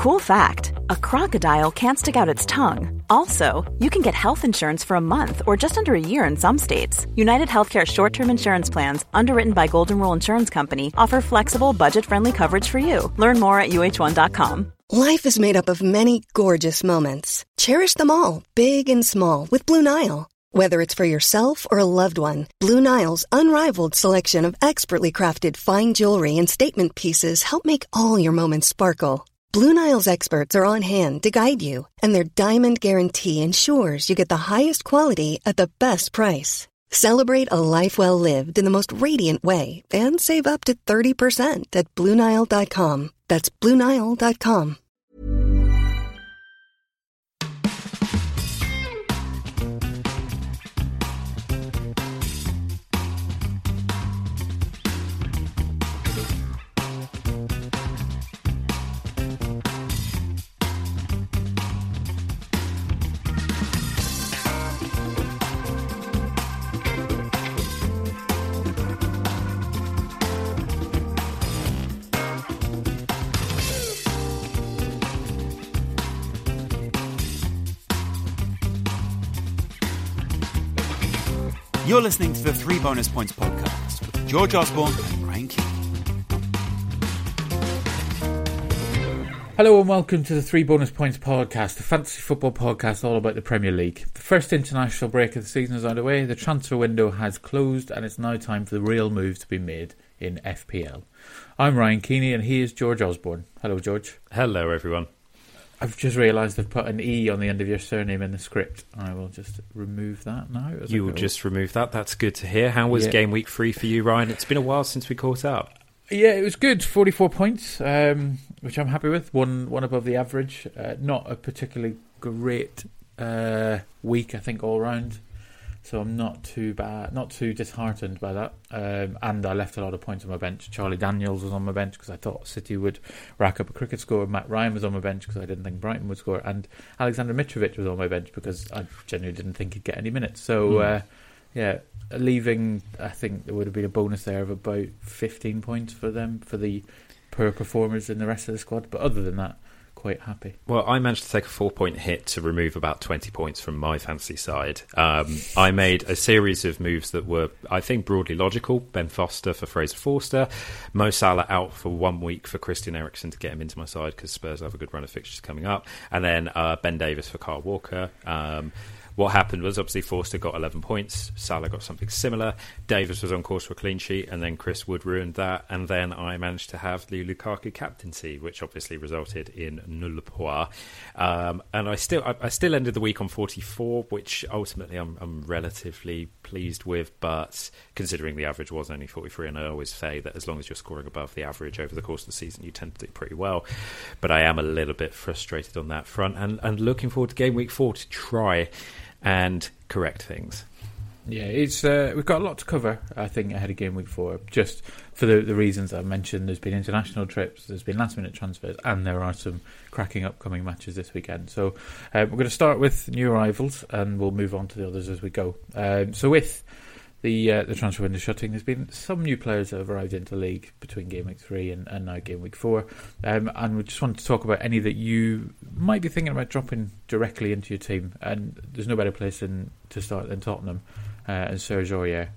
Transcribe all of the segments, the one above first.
Cool fact a crocodile can't stick out its tongue. Also, you can get health insurance for a month or just under a year in some states. United Healthcare short term insurance plans, underwritten by Golden Rule Insurance Company, offer flexible, budget friendly coverage for you. Learn more at uh1.com. Life is made up of many gorgeous moments. Cherish them all, big and small, with Blue Nile. Whether it's for yourself or a loved one, Blue Nile's unrivaled selection of expertly crafted fine jewelry and statement pieces help make all your moments sparkle. Blue Nile's experts are on hand to guide you, and their diamond guarantee ensures you get the highest quality at the best price. Celebrate a life well lived in the most radiant way and save up to 30% at BlueNile.com. That's BlueNile.com. You're listening to the Three Bonus Points podcast with George Osborne and Ryan Keane. Hello and welcome to the Three Bonus Points podcast, the fantasy football podcast all about the Premier League. The first international break of the season is underway, the transfer window has closed, and it's now time for the real moves to be made in FPL. I'm Ryan Keeney and he is George Osborne. Hello, George. Hello, everyone. I've just realised I've put an E on the end of your surname in the script. I will just remove that now. You will just remove that. That's good to hear. How was Yeah. game week three for you, Ryan? It's been a while since we caught up. Yeah, it was good. Forty-four points, um, which I'm happy with. One, one above the average. Uh, not a particularly great uh, week, I think, all round. So I'm not too bad, not too disheartened by that. Um, and I left a lot of points on my bench. Charlie Daniels was on my bench because I thought City would rack up a cricket score. Matt Ryan was on my bench because I didn't think Brighton would score, and Alexander Mitrovic was on my bench because I genuinely didn't think he'd get any minutes. So. Hmm. Uh, yeah, leaving, I think there would have been a bonus there of about 15 points for them, for the per performers in the rest of the squad. But other than that, quite happy. Well, I managed to take a four point hit to remove about 20 points from my fantasy side. Um, I made a series of moves that were, I think, broadly logical. Ben Foster for Fraser Forster, Mo Salah out for one week for Christian Eriksen to get him into my side because Spurs have a good run of fixtures coming up, and then uh, Ben Davies for Kyle Walker. Um, what happened was obviously Forster got 11 points, Salah got something similar, Davies was on course for a clean sheet, and then Chris Wood ruined that, and then I managed to have the Lukaku captaincy, which obviously resulted in null point. Um, and I still I, I still ended the week on 44, which ultimately I'm, I'm relatively pleased with, but considering the average was only 43, and I always say that as long as you're scoring above the average over the course of the season, you tend to do pretty well. But I am a little bit frustrated on that front, and, and looking forward to game week four to try and correct things. Yeah, it's uh, we've got a lot to cover. I think ahead of game week four, just for the the reasons I mentioned. There's been international trips, there's been last minute transfers, and there are some cracking upcoming matches this weekend. So uh, we're going to start with new arrivals, and we'll move on to the others as we go. Um, so with the uh, the transfer window shutting, there's been some new players that have arrived into the league between game week three and, and now game week four, um, and we just wanted to talk about any that you might be thinking about dropping directly into your team. And there's no better place than to start than Tottenham uh, and Serge Aurier,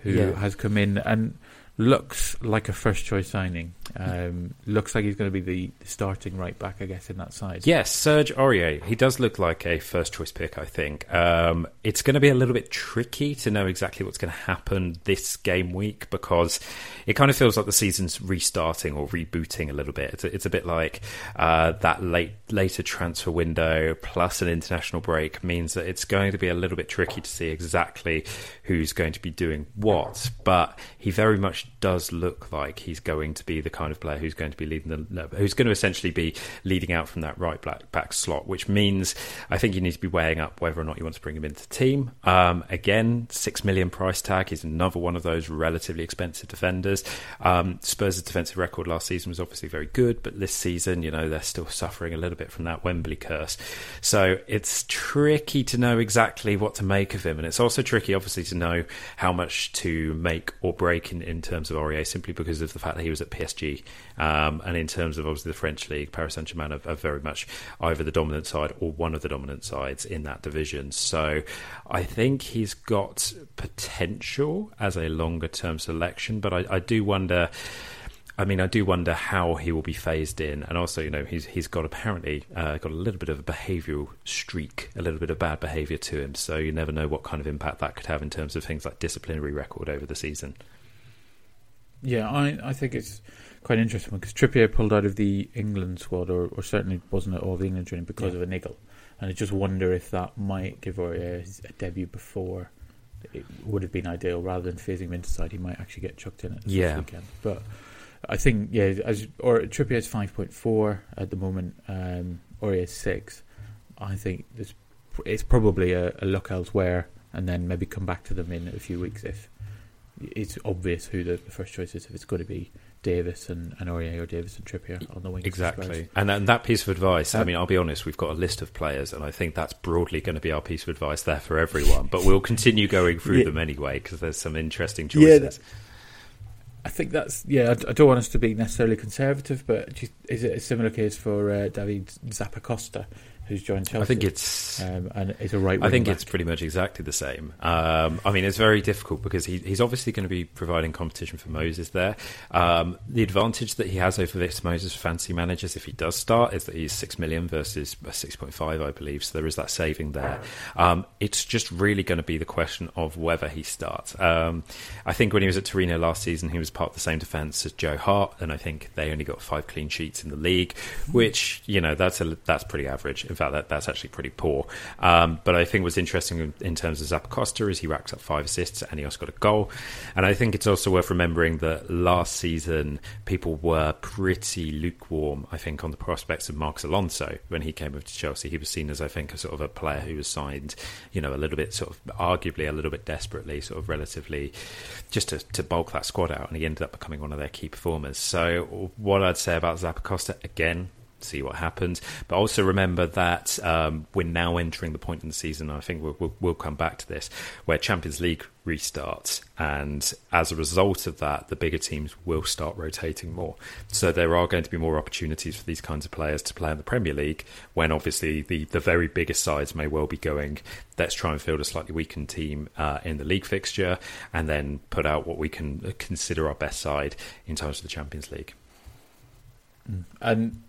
who Yeah. has come in and looks like a first choice signing. Um, looks like he's going to be the, starting right back, I guess, in that side. Yes, Serge Aurier. He does look like a first choice pick, I think. Um, it's going to be a little bit tricky to know exactly what's going to happen this game week because it kind of feels like the season's restarting or rebooting a little bit. It's a, it's a bit like uh, that late later transfer window plus an international break means that it's going to be a little bit tricky to see exactly who's going to be doing what. But he very much does look like he's going to be the kind of player who's going to be leading the who's going to essentially be leading out from that right back, slot, which means I think you need to be weighing up whether or not you want to bring him into the team. Um, again, six million price tag. He's another one of those relatively expensive defenders. Um, Spurs' defensive record last season was obviously very good, but this season, you know, they're still suffering a little bit from that Wembley curse. So it's tricky to know exactly what to make of him, and it's also tricky, obviously, to know how much to make or break in, in terms of Aurier simply because of the fact that he was at PSG. Um, and in terms of obviously the French league, Paris Saint Germain are, are, very much either the dominant side or one of the dominant sides in that division. So I think he's got potential as a longer term selection, but I, I do wonder. I mean, I do wonder how he will be phased in, and also, you know, he's he's got apparently uh, got a little bit of a behavioural streak, a little bit of bad behaviour to him. So you never know what kind of impact that could have in terms of things like disciplinary record over the season. Yeah, I I think it's quite interesting because Trippier pulled out of the England squad, or, or certainly wasn't at all the England training because yeah. of a niggle, and I just wonder if that might give Aurier a debut before it would have been ideal, rather than phasing him into side. He might actually get chucked in at yeah. this weekend, but. I think yeah, as or Trippier is five point four at the moment, um, or is six. I think it's it's probably a, a, look elsewhere, and then maybe come back to them in a few weeks if it's obvious who the, the first choice is. If it's going to be Davies and, and Aurier or Davies and Trippier on the wing. Exactly. And, and that piece of advice, um, I mean, I'll be honest, we've got a list of players, and I think that's broadly going to be our piece of advice there for everyone. But we'll continue going through yeah. them anyway because there's some interesting choices. Yeah, that, I think that's yeah. I, I, don't want us to be necessarily conservative, but is it a similar case for uh, David Zappacosta? Who's joined Chelsea. I think it's um, and it's a right. I think back. it's pretty much exactly the same. Um, I mean, it's very difficult because he, he's obviously going to be providing competition for Moses there. Um, the advantage that he has over Victor Moses fancy managers, if he does start, is that he's six million versus six point five, I believe. So there is that saving there. Um, it's just really going to be the question of whether he starts. Um, I think when he was at Torino last season, he was part of the same defence as Joe Hart, and I think they only got five clean sheets in the league, which you know that's a, that's pretty average in fact, that, that's actually pretty poor. Um, but I think what's interesting in, terms of Zappacosta is he racks up five assists and he also got a goal. And I think it's also worth remembering that last season people were pretty lukewarm, I think, on the prospects of Marcos Alonso when he came over to Chelsea. He was seen as, I think, a sort of a player who was signed, you know, a little bit sort of arguably a little bit desperately, sort of relatively just to, to bulk that squad out. And he ended up becoming one of their key performers. So what I'd say about Zappacosta, again, see what happens. But also remember that um, we're now entering the point in the season. I think we'll, we'll, we'll, come back to this where Champions League restarts, and as a result of that, the bigger teams will start rotating more. So there are going to be more opportunities for these kinds of players to play in the Premier League. When obviously the the very biggest sides may well be going, let's try and field a slightly weakened team uh, in the league fixture, and then put out what we can consider our best side in terms of the Champions League. And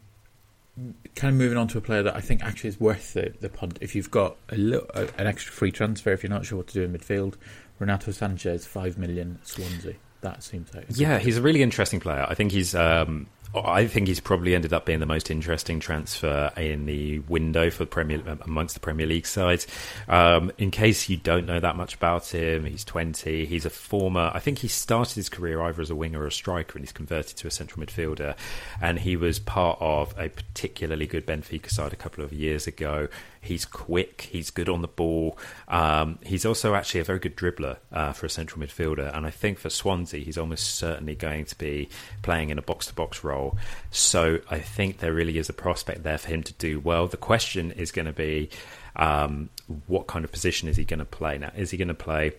kind of moving on to a player that I think actually is worth the, the punt if you've got a little, an extra free transfer if you're not sure what to do in midfield. Renato Sanches, five million Swansea. That seems like yeah, he's a really interesting player. I think he's um, I think he's probably ended up being the most interesting transfer in the window for Premier amongst the Premier League sides. Um, in case you don't know that much about him, he's 20. He's a former. I think he started his career either as a winger or a striker, and he's converted to a central midfielder. And he was part of a particularly good Benfica side a couple of years ago. He's quick. He's good on the ball. Um, he's also actually a very good dribbler uh, for a central midfielder. And I think for Swansea, he's almost certainly going to be playing in a box to box role. So I think there really is a prospect there for him to do well. The question is going to be um, what kind of position is he going to play now? Is he going to play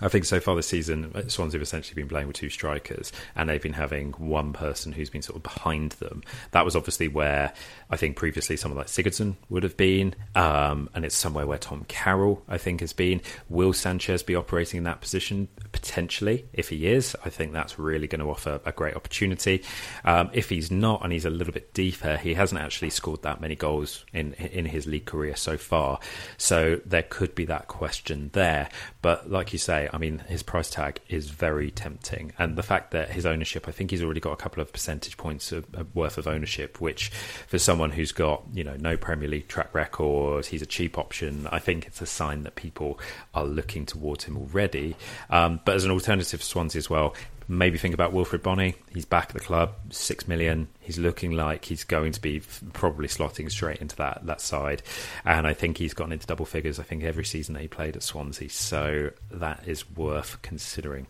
I think so far this season, Swansea have essentially been playing with two strikers, and they've been having one person who's been sort of behind them. That was obviously where I think previously someone like Sigurdsson would have been, um, and it's somewhere where Tom Carroll, I think, has been. Will Sanches be operating in that position? Potentially, if he is, I think that's really going to offer a great opportunity. Um, if he's not, and he's a little bit deeper, he hasn't actually scored that many goals in in his league career so far, so there could be that question there. But like you say, I mean, his price tag is very tempting, and the fact that his ownership, I think he's already got a couple of percentage points of, of worth of ownership, which for someone who's got you know no Premier League track record, he's a cheap option. I think it's a sign that people are looking towards him already. Um, but as an alternative to Swansea as well, maybe think about Wilfried Bony. He's back at the club, six million. He's looking like he's going to be probably slotting straight into that that side, and I think he's gotten into double figures. I think every season that he played at Swansea, so that is worth considering.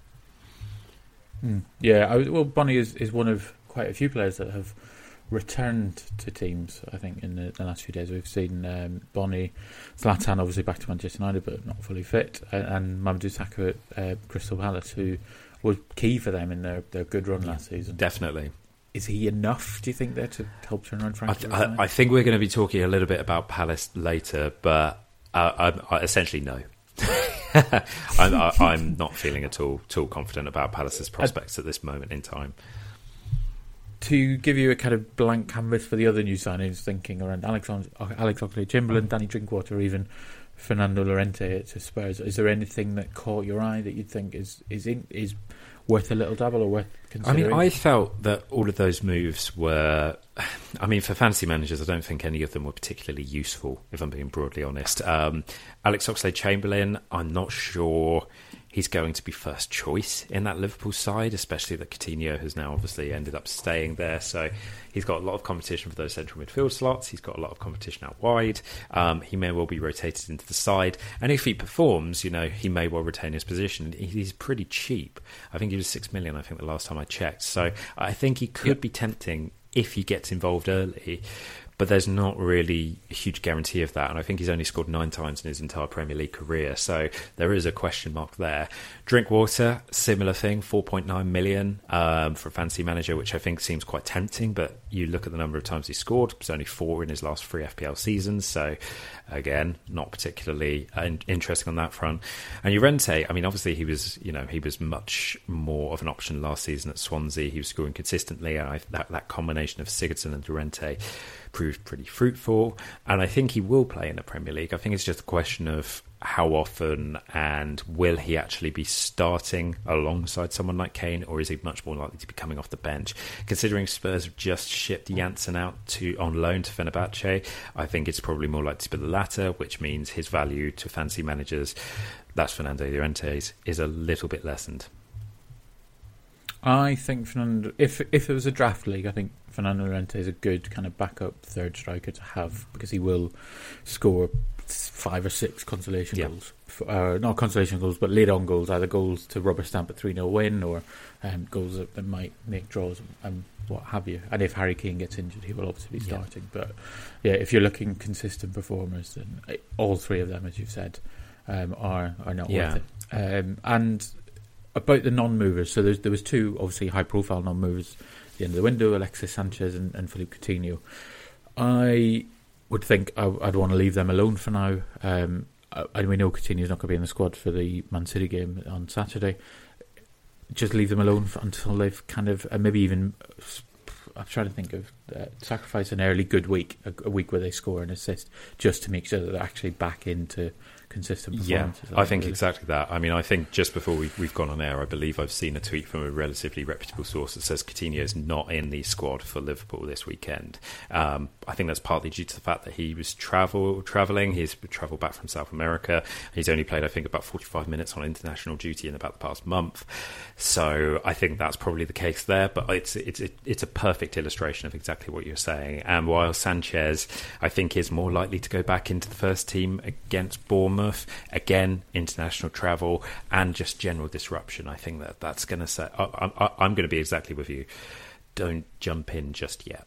Mm. Yeah, I, well, Bony is is one of quite a few players that have returned to teams. I think in the, the last few days we've seen um, Bony, Zlatan obviously back to Manchester United, but not fully fit, and, and Mamadou Sakho at uh, Crystal Palace, who was key for them in their, their good run last season. Definitely. Is he enough? Do you think there to help turn around I, Frankie? th- I, I think we're going to be talking a little bit about Palace later, but uh, I, I essentially no. I'm, I, I'm not feeling at all, at all confident about Palace's prospects at this moment in time. to give you a kind of blank canvas for the other new signings, thinking around Alex, Alex Oxlade-Chamberlain, Danny Drinkwater, even Fernando Llorente to Spurs. Is there anything that caught your eye that you'd think is is in, is worth a little dabble or worth I mean, I felt that all of those moves were. I mean, for fantasy managers, I don't think any of them were particularly useful, if I'm being broadly honest. Um, Alex Oxlade Chamberlain, I'm not sure he's going to be first choice in that Liverpool side, especially that Coutinho has now obviously ended up staying there. So he's got a lot of competition for those central midfield slots. He's got a lot of competition out wide. Um, he may well be rotated into the side. And if he performs, you know, he may well retain his position. He's pretty cheap. I think he was six million, I think, the last time I checked. So I think he could Yep. be tempting if he gets involved early. But there's not really a huge guarantee of that. And I think he's only scored nine times in his entire Premier League career. So there is a question mark there. Drinkwater, similar thing, 4.9 million um, for a fancy manager, which I think seems quite tempting. But you look at the number of times he scored, it's only four in his last three FPL seasons. So again, not particularly uh, interesting on that front. And Llorente, I mean, obviously he was, you know, he was much more of an option last season at Swansea. He was scoring consistently, and I, that that combination of Sigurdsson and Llorente proved pretty fruitful. And I think he will play in the Premier League. I think it's just a question of how often and will he actually be starting alongside someone like Kane, or is he much more likely to be coming off the bench? Considering Spurs have just shipped Janssen out to on loan to Fenerbahce, I think it's probably more likely to be the latter, which means his value to fancy managers, that's Fernando Llorente's, is a little bit lessened. I think Fernando. If if it was a draft league, I think Fernando Llorente is a good kind of backup third striker to have because he will score five or six consolation Yeah. goals. For, uh, not consolation goals, but lead on goals, either goals to rubber stamp a 3 0 win or um, goals that, that might make draws and what have you. And if Harry Kane gets injured, he will obviously be Yeah. starting. But yeah, if you're looking consistent performers, then uh, all three of them, as you've said, um, are are not Yeah. worth it. Um, and about the non-movers, so there was two obviously high-profile non-movers at the end of the window: Alexis Sanchez and, and Philippe Coutinho. I would think I, would want to leave them alone for now. Um, and we know Coutinho's not going to be in the squad for the Man City game on Saturday. Just leave them alone until they've kind of, and maybe even. I'm trying to think of uh, sacrifice an early good week, a, a week where they score an assist, just to make sure that they're actually back into consistent Yeah, performances. I think really. exactly that. I mean, I think just before we, we've gone on air, I believe I've seen a tweet from a relatively reputable source that says Coutinho is not in the squad for Liverpool this weekend. Um, I think that's partly due to the fact that he was travel traveling. He's travelled back from South America. He's only played, I think, about 45 minutes on international duty in about the past month. So I think that's probably the case there. But it's it's it's a perfect illustration of exactly what you're saying. And while Sanchez, I think, is more likely to go back into the first team against Bournemouth, again, international travel and just general disruption. I think that that's going to say I, I, I'm going to be exactly with you. Don't jump in just yet.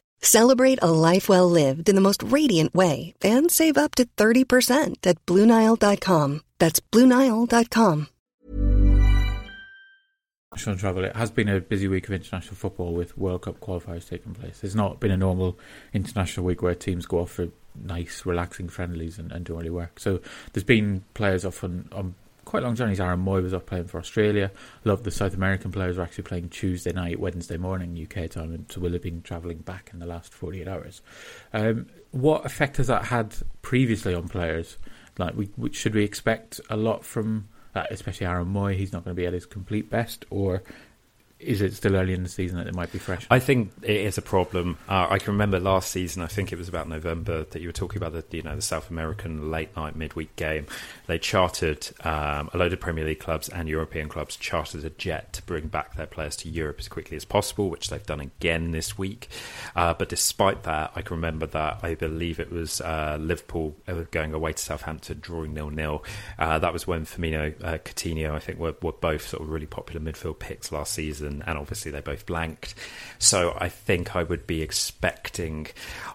Celebrate a life well lived in the most radiant way and save up to 30% at BlueNile.com. That's BlueNile.com. international travel. It has been a busy week of international football with World Cup qualifiers taking place. It's not been a normal international week where teams go off for nice, relaxing friendlies and, and don't really work. So there's been players off on, on quite long journeys. Aaron Mooy was off playing for Australia. A lot of the South American players were actually playing Tuesday night, Wednesday morning UK time, and so will have been travelling back in the last 48 hours. Um, what effect has that had previously on players? Like, we, we, should we expect a lot from, uh, especially Aaron Mooy? He's not going to be at his complete best, or is it still early in the season that it might be fresh? I think it is a problem. Uh, I can remember last season. I think it was about November that you were talking about the you know the South American late night midweek game. They chartered um, a load of Premier League clubs and European clubs chartered a jet to bring back their players to Europe as quickly as possible, which they've done again this week. Uh, but despite that, I can remember that I believe it was uh, Liverpool going away to Southampton, drawing nil nil. Uh, that was when Firmino, uh, Coutinho, I think were, were both sort of really popular midfield picks last season and, and obviously they both blanked. So I think I would be expecting,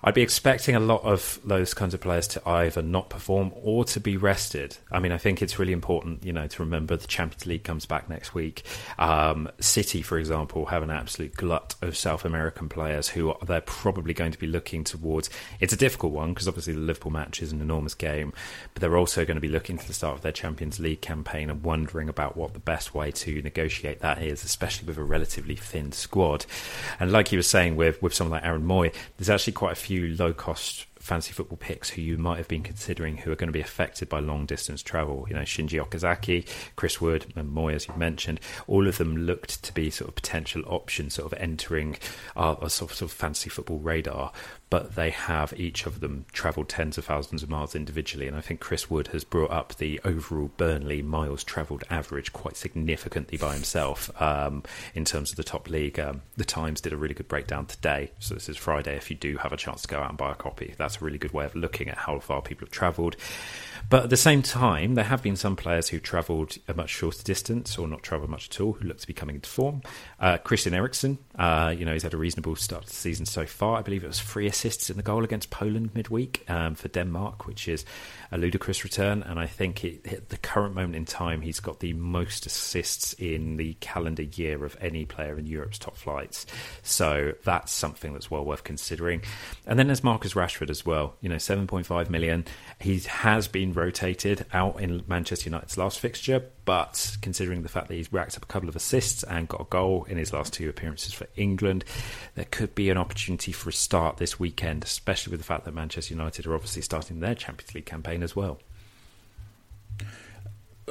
I'd be expecting a lot of those kinds of players to either not perform or to be rested. I mean, I think it's really important, you know, to remember the Champions League comes back next week. Um, City, for example, have an absolute glut of South American players who are, they're probably going to be looking towards. It's a difficult one because obviously the Liverpool match is an enormous game, but they're also going to be looking to the start of their Champions League campaign and wondering about what the best way to negotiate that is, especially with a relatively thin squad. And like you were saying with, with someone like Aaron Mooy, there's actually quite a few low cost fancy football picks who you might have been considering who are going to be affected by long distance travel. You know, Shinji Okazaki, Chris Wood, and Mooy, as you mentioned, all of them looked to be sort of potential options, sort of entering our, our sort, of, sort of fancy football radar but they have each of them travelled tens of thousands of miles individually. And I think Chris Wood has brought up the overall Burnley miles travelled average quite significantly by himself um, in terms of the top league. Um, the Times did a really good breakdown today. So this is Friday. If you do have a chance to go out and buy a copy, that's a really good way of looking at how far people have travelled. But at the same time, there have been some players who travelled a much shorter distance or not travelled much at all who look to be coming into form. Uh, Christian Eriksen, uh, you know, he's had a reasonable start to the season so far. I believe it was three assists in the goal against Poland midweek um, for Denmark, which is a ludicrous return. And I think it, at the current moment in time, he's got the most assists in the calendar year of any player in Europe's top flights. So that's something that's well worth considering. And then there's Marcus Rashford as well. You know, 7.5 million. He has been rotated out in Manchester United's last fixture, but considering the fact that he's racked up a couple of assists and got a goal in his last two appearances for England, there could be an opportunity for a start this weekend, especially with the fact that Manchester United are obviously starting their Champions League campaign as well.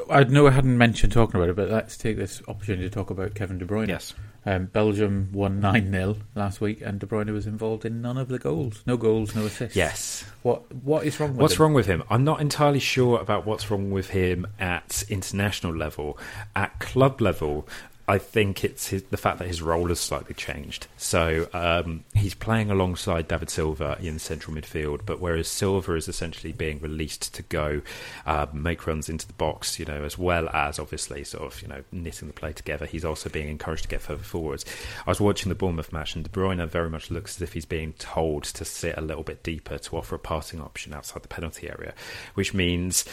I know I hadn't mentioned talking about it, but let's take this opportunity to talk about Kevin De Bruyne. Yes. Um, Belgium won 9 0 last week, and De Bruyne was involved in none of the goals. No goals, no assists. Yes. What What is wrong with What's him? wrong with him? I'm not entirely sure about what's wrong with him at international level. At club level, I think it's his, the fact that his role has slightly changed. So um, he's playing alongside David Silva in central midfield, but whereas Silva is essentially being released to go uh, make runs into the box, you know, as well as obviously sort of you know knitting the play together, he's also being encouraged to get further forwards. I was watching the Bournemouth match, and De Bruyne very much looks as if he's being told to sit a little bit deeper to offer a passing option outside the penalty area, which means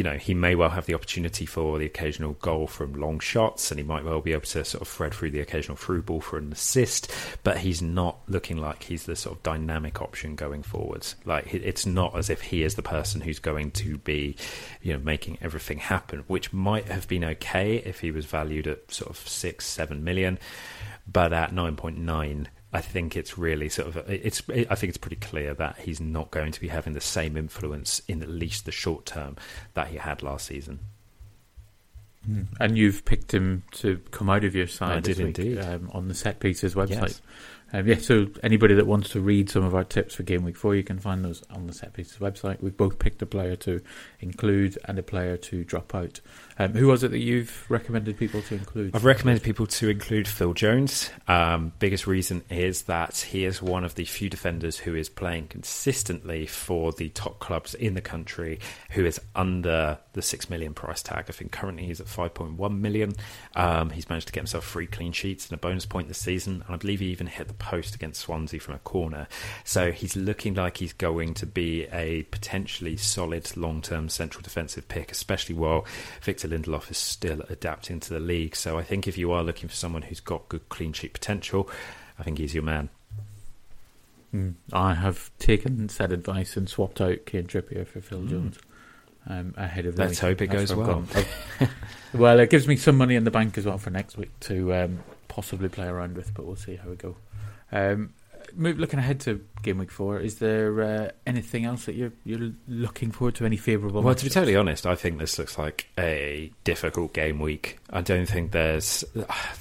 you know, he may well have the opportunity for the occasional goal from long shots, and he might well be able to sort of thread through the occasional through ball for an assist. But he's not looking like he's the sort of dynamic option going forwards. Like it's not as if he is the person who's going to be, you know, making everything happen. Which might have been okay if he was valued at sort of six, seven million, but at nine point nine I think it's really sort of it's. I think it's pretty clear that he's not going to be having the same influence in at least the short term that he had last season. Mm. And you've picked him to come out of your side. I did week, indeed um, on the Set Pieces website. Yes. Um, yeah, so anybody that wants to read some of our tips for game week four, you can find those on the Set Pieces website. We've both picked a player to include and a player to drop out. Um, who was it that you've recommended people to include? I've recommended people to include Phil Jones. Um, biggest reason is that he is one of the few defenders who is playing consistently for the top clubs in the country, who is under the six million price tag. I think currently he's at five point one million. Um, he's managed to get himself three clean sheets and a bonus point this season, and I believe he even hit the post against Swansea from a corner. So he's looking like he's going to be a potentially solid long-term central defensive pick, especially while Victor Lindelof is still adapting to the league. So I think if you are looking for someone who's got good clean sheet potential, I think he's your man. Mm. I have taken said advice and swapped out Kane Trippier for Phil Mm. Jones um, ahead of the Let's week. hope it That's goes well. I've- well, it gives me some money in the bank as well for next week to um, possibly play around with, but we'll see how we go. Um, looking ahead to game week four, is there uh, anything else that you're you're looking forward to? Any favourable? Well, to be totally honest, I think this looks like a difficult game week. I don't think there's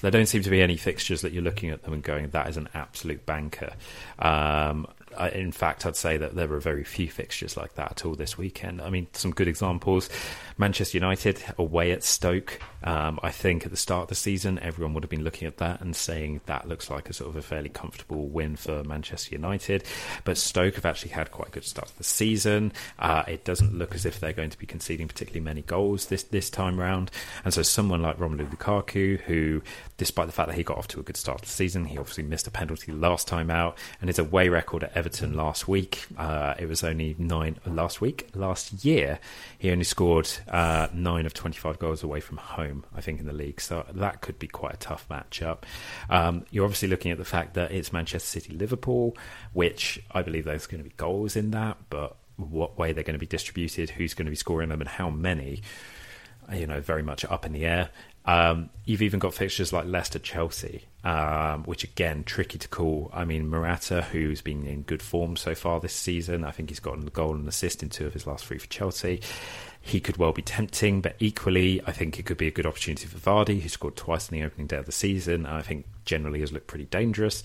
there don't seem to be any fixtures that you're looking at them and going that is an absolute banker. Um, I, in fact, I'd say that there were very few fixtures like that at all this weekend. I mean, some good examples: Manchester United away at Stoke. Um, I think at the start of the season, everyone would have been looking at that and saying that looks like a sort of a fairly comfortable win for Manchester United. But Stoke have actually had quite a good start to the season. Uh, it doesn't look as if they're going to be conceding particularly many goals this this time round. And so, someone like Romelu Lukaku, who, despite the fact that he got off to a good start to the season, he obviously missed a penalty last time out, and his away record at Everton last week, uh, it was only nine last week. Last year, he only scored uh, nine of twenty-five goals away from home home, I think, in the league. So that could be quite a tough matchup. Um, you're obviously looking at the fact that it's Manchester City Liverpool, which I believe there's going to be goals in that, but what way they're going to be distributed, who's going to be scoring them, and how many, you know, very much up in the air. Um, you've even got fixtures like Leicester Chelsea, um, which again tricky to call. I mean, Morata, who's been in good form so far this season, I think he's gotten a goal and assist in two of his last three for Chelsea he could well be tempting, but equally, I think it could be a good opportunity for Vardy, who scored twice in the opening day of the season. I think generally has looked pretty dangerous.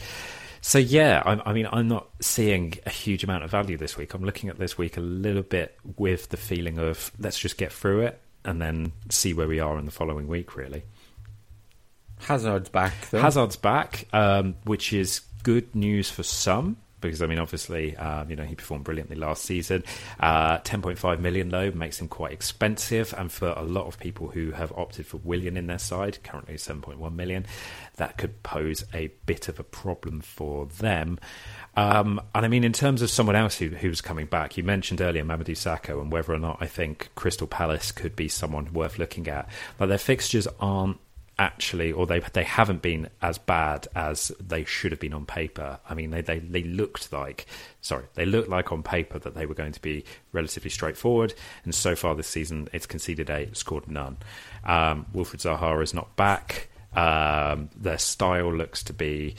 So yeah, I, I, mean, I'm not seeing a huge amount of value this week. I'm looking at this week a little bit with the feeling of let's just get through it and then see where we are in the following week. Really, Hazard's back. Though. Hazard's back, um, which is good news for some because I mean, obviously, um, you know, he performed brilliantly last season. Uh, 10.5 million though makes him quite expensive, and for a lot of people who have opted for Willian in their side, currently 7.1 million, that could pose a bit of a problem for them. Um, and I mean, in terms of someone else who, who's coming back, you mentioned earlier Mamadou Sakho and whether or not I think Crystal Palace could be someone worth looking at. But their fixtures aren't actually, or they they haven't been as bad as they should have been on paper. I mean, they, they they looked like sorry, they looked like on paper that they were going to be relatively straightforward. And so far this season, it's conceded eight, scored none. Um, Wilfried Zaha is not back. Um, their style looks to be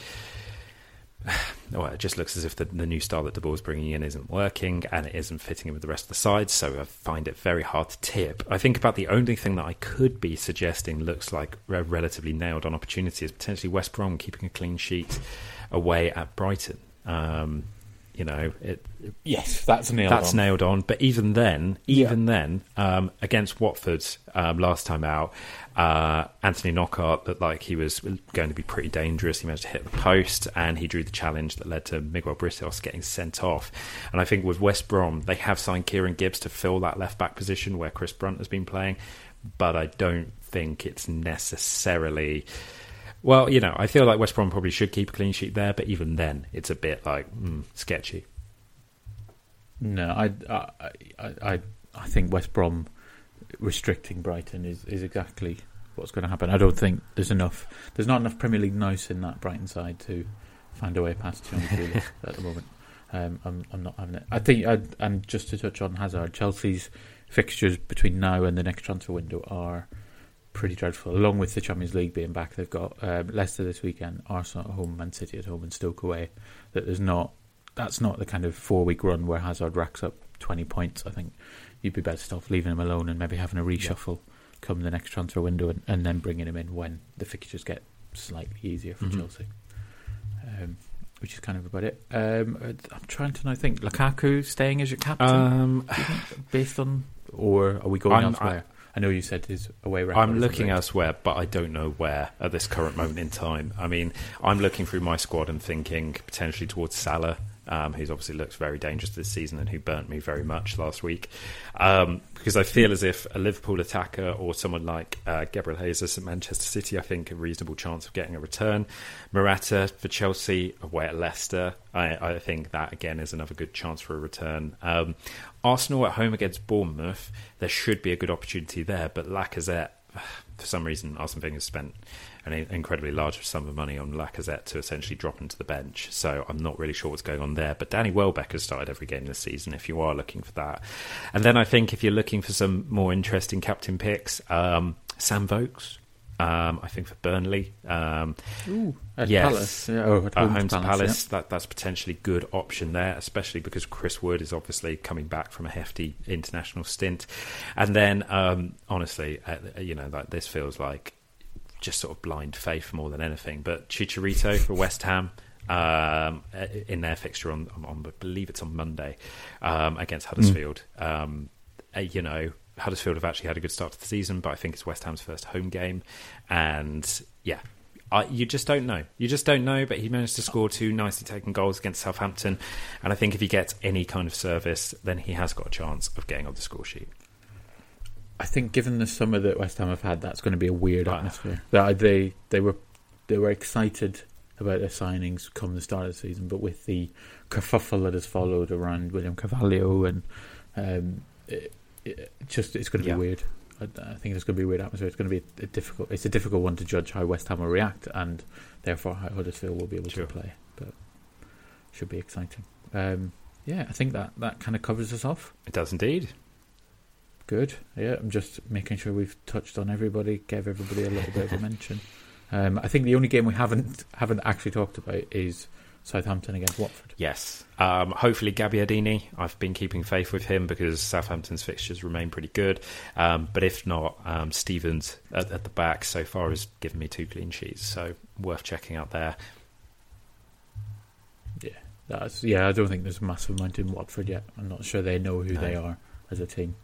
well, it just looks as if the, the new style that De Boer's bringing in isn't working and it isn't fitting in with the rest of the side. So I find it very hard to tip. I think about the only thing that I could be suggesting looks like a relatively nailed on opportunity is potentially West Brom keeping a clean sheet away at Brighton. Um, you know, it, yes, that's nailed. That's on. nailed on. But even then, even yeah. then, um, against Watford um, last time out, uh, Anthony Knockaert looked like he was going to be pretty dangerous. He managed to hit the post, and he drew the challenge that led to Miguel Britos getting sent off. And I think with West Brom, they have signed Kieran Gibbs to fill that left back position where Chris Brunt has been playing, but I don't think it's necessarily well, you know, I feel like West Brom probably should keep a clean sheet there, but even then, it's a bit like mm, sketchy. No, I, I, I, I think West Brom restricting Brighton is, is exactly what's going to happen. I don't think there's enough. There's not enough Premier League noise in that Brighton side to find a way past Tony at the moment. Um, I'm, I'm not having it. I think, I'd, and just to touch on Hazard, Chelsea's fixtures between now and the next transfer window are pretty dreadful. Along with the Champions League being back, they've got um, Leicester this weekend, Arsenal at home, Man City at home, and Stoke away. That there's not. That's not the kind of four week run where Hazard racks up twenty points. I think you'd be better off leaving him alone and maybe having a reshuffle yeah. come the next transfer window, and, and, then bringing him in when the fixtures get slightly easier for mm-hmm. Chelsea. Um, which is kind of about it. Um, I'm trying to I think Lukaku staying as your captain, um, based on, or are we going I'm, elsewhere? I, I know you said his away record. I'm looking elsewhere, but I don't know where at this current moment in time. I mean, I'm looking through my squad and thinking potentially towards Salah, um, who's obviously looks very dangerous this season and who burnt me very much last week. Um, because I feel as if a Liverpool attacker or someone like uh, Gabriel Jesus at Manchester City, I think a reasonable chance of getting a return. Morata for Chelsea away at Leicester, I, I think that again is another good chance for a return. Um, Arsenal at home against Bournemouth, there should be a good opportunity there, but Lacazette, for some reason, Arsene Wenger spent an incredibly large sum of money on Lacazette to essentially drop into the bench. So I'm not really sure what's going on there. But Danny Welbeck has started every game this season if you are looking for that. And then I think if you're looking for some more interesting captain picks, um, Sam Vokes Um, I think for Burnley. Um, Ooh, at yes, Palace. Yeah, oh, at at home, home to Palace. Palace. That that's potentially good option there, especially because Chris Wood is obviously coming back from a hefty international stint. And then, um, honestly, uh, you know, like this feels like just sort of blind faith more than anything. But Chicharito for West Ham. Um, in their fixture on, on, I believe it's on Monday um, against Huddersfield. Um, uh, you know, Huddersfield have actually had a good start to the season, but I think it's West Ham's first home game, and yeah. I, you just don't know. You just don't know. But he managed to score two nicely taken goals against Southampton, and I think if he gets any kind of service, then he has got a chance of getting on the score sheet. I think, given the summer that West Ham have had, that's going to be a weird Right. atmosphere. That they they were they were excited about their signings come the start of the season, but with the kerfuffle that has followed around William Carvalho and um, it, it just it's going to be Yeah. weird. I, I think it's going to be a weird atmosphere. It's going to be a, difficult. It's a difficult one to judge how West Ham will react, and therefore how Huddersfield will be able Sure. to play. But should be exciting. Um, yeah, I think that that kind of covers us off. It does indeed. Good. Yeah, I'm just making sure we've touched on everybody, gave everybody a little bit of a mention. Um, I think the only game we haven't haven't actually talked about is Southampton against Watford. Yes. Um, hopefully, Gabbiadini. I've been keeping faith with him because Southampton's fixtures remain pretty good. Um, but if not, um, Stephens at, at the back so far has given me two clean sheets, so worth checking out there. Yeah, that's yeah. I don't think there's a massive amount in Watford yet. I'm not sure they know who No. they are as a team.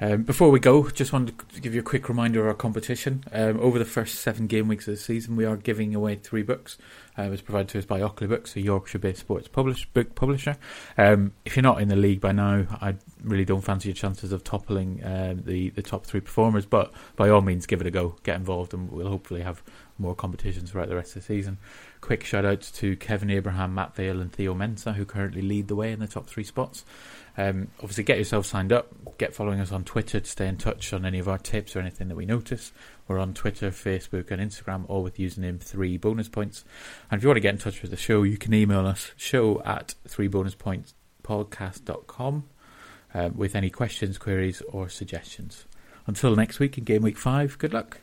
Um, before we go, just wanted to give you a quick reminder of our competition. Um, over the first seven game weeks of the season, we are giving away three books. Uh, it was provided to us by Ockley Books, a Yorkshire-based sports publish, book publisher. Um, if you're not in the league by now, I really don't fancy your chances of toppling um, the the top three performers. But by all means, give it a go, get involved, and we'll hopefully have more competitions throughout the rest of the season. Quick shout out to Kevin Abraham, Matt Vale, and Theo Mensa, who currently lead the way in the top three spots. Um, obviously, get yourself signed up. Get following us on Twitter to stay in touch on any of our tips or anything that we notice. We're on Twitter, Facebook, and Instagram, all with username three bonus points. And if you want to get in touch with the show, you can email us show at three bonus points podcast.com uh, with any questions, queries, or suggestions. Until next week in game week five, good luck.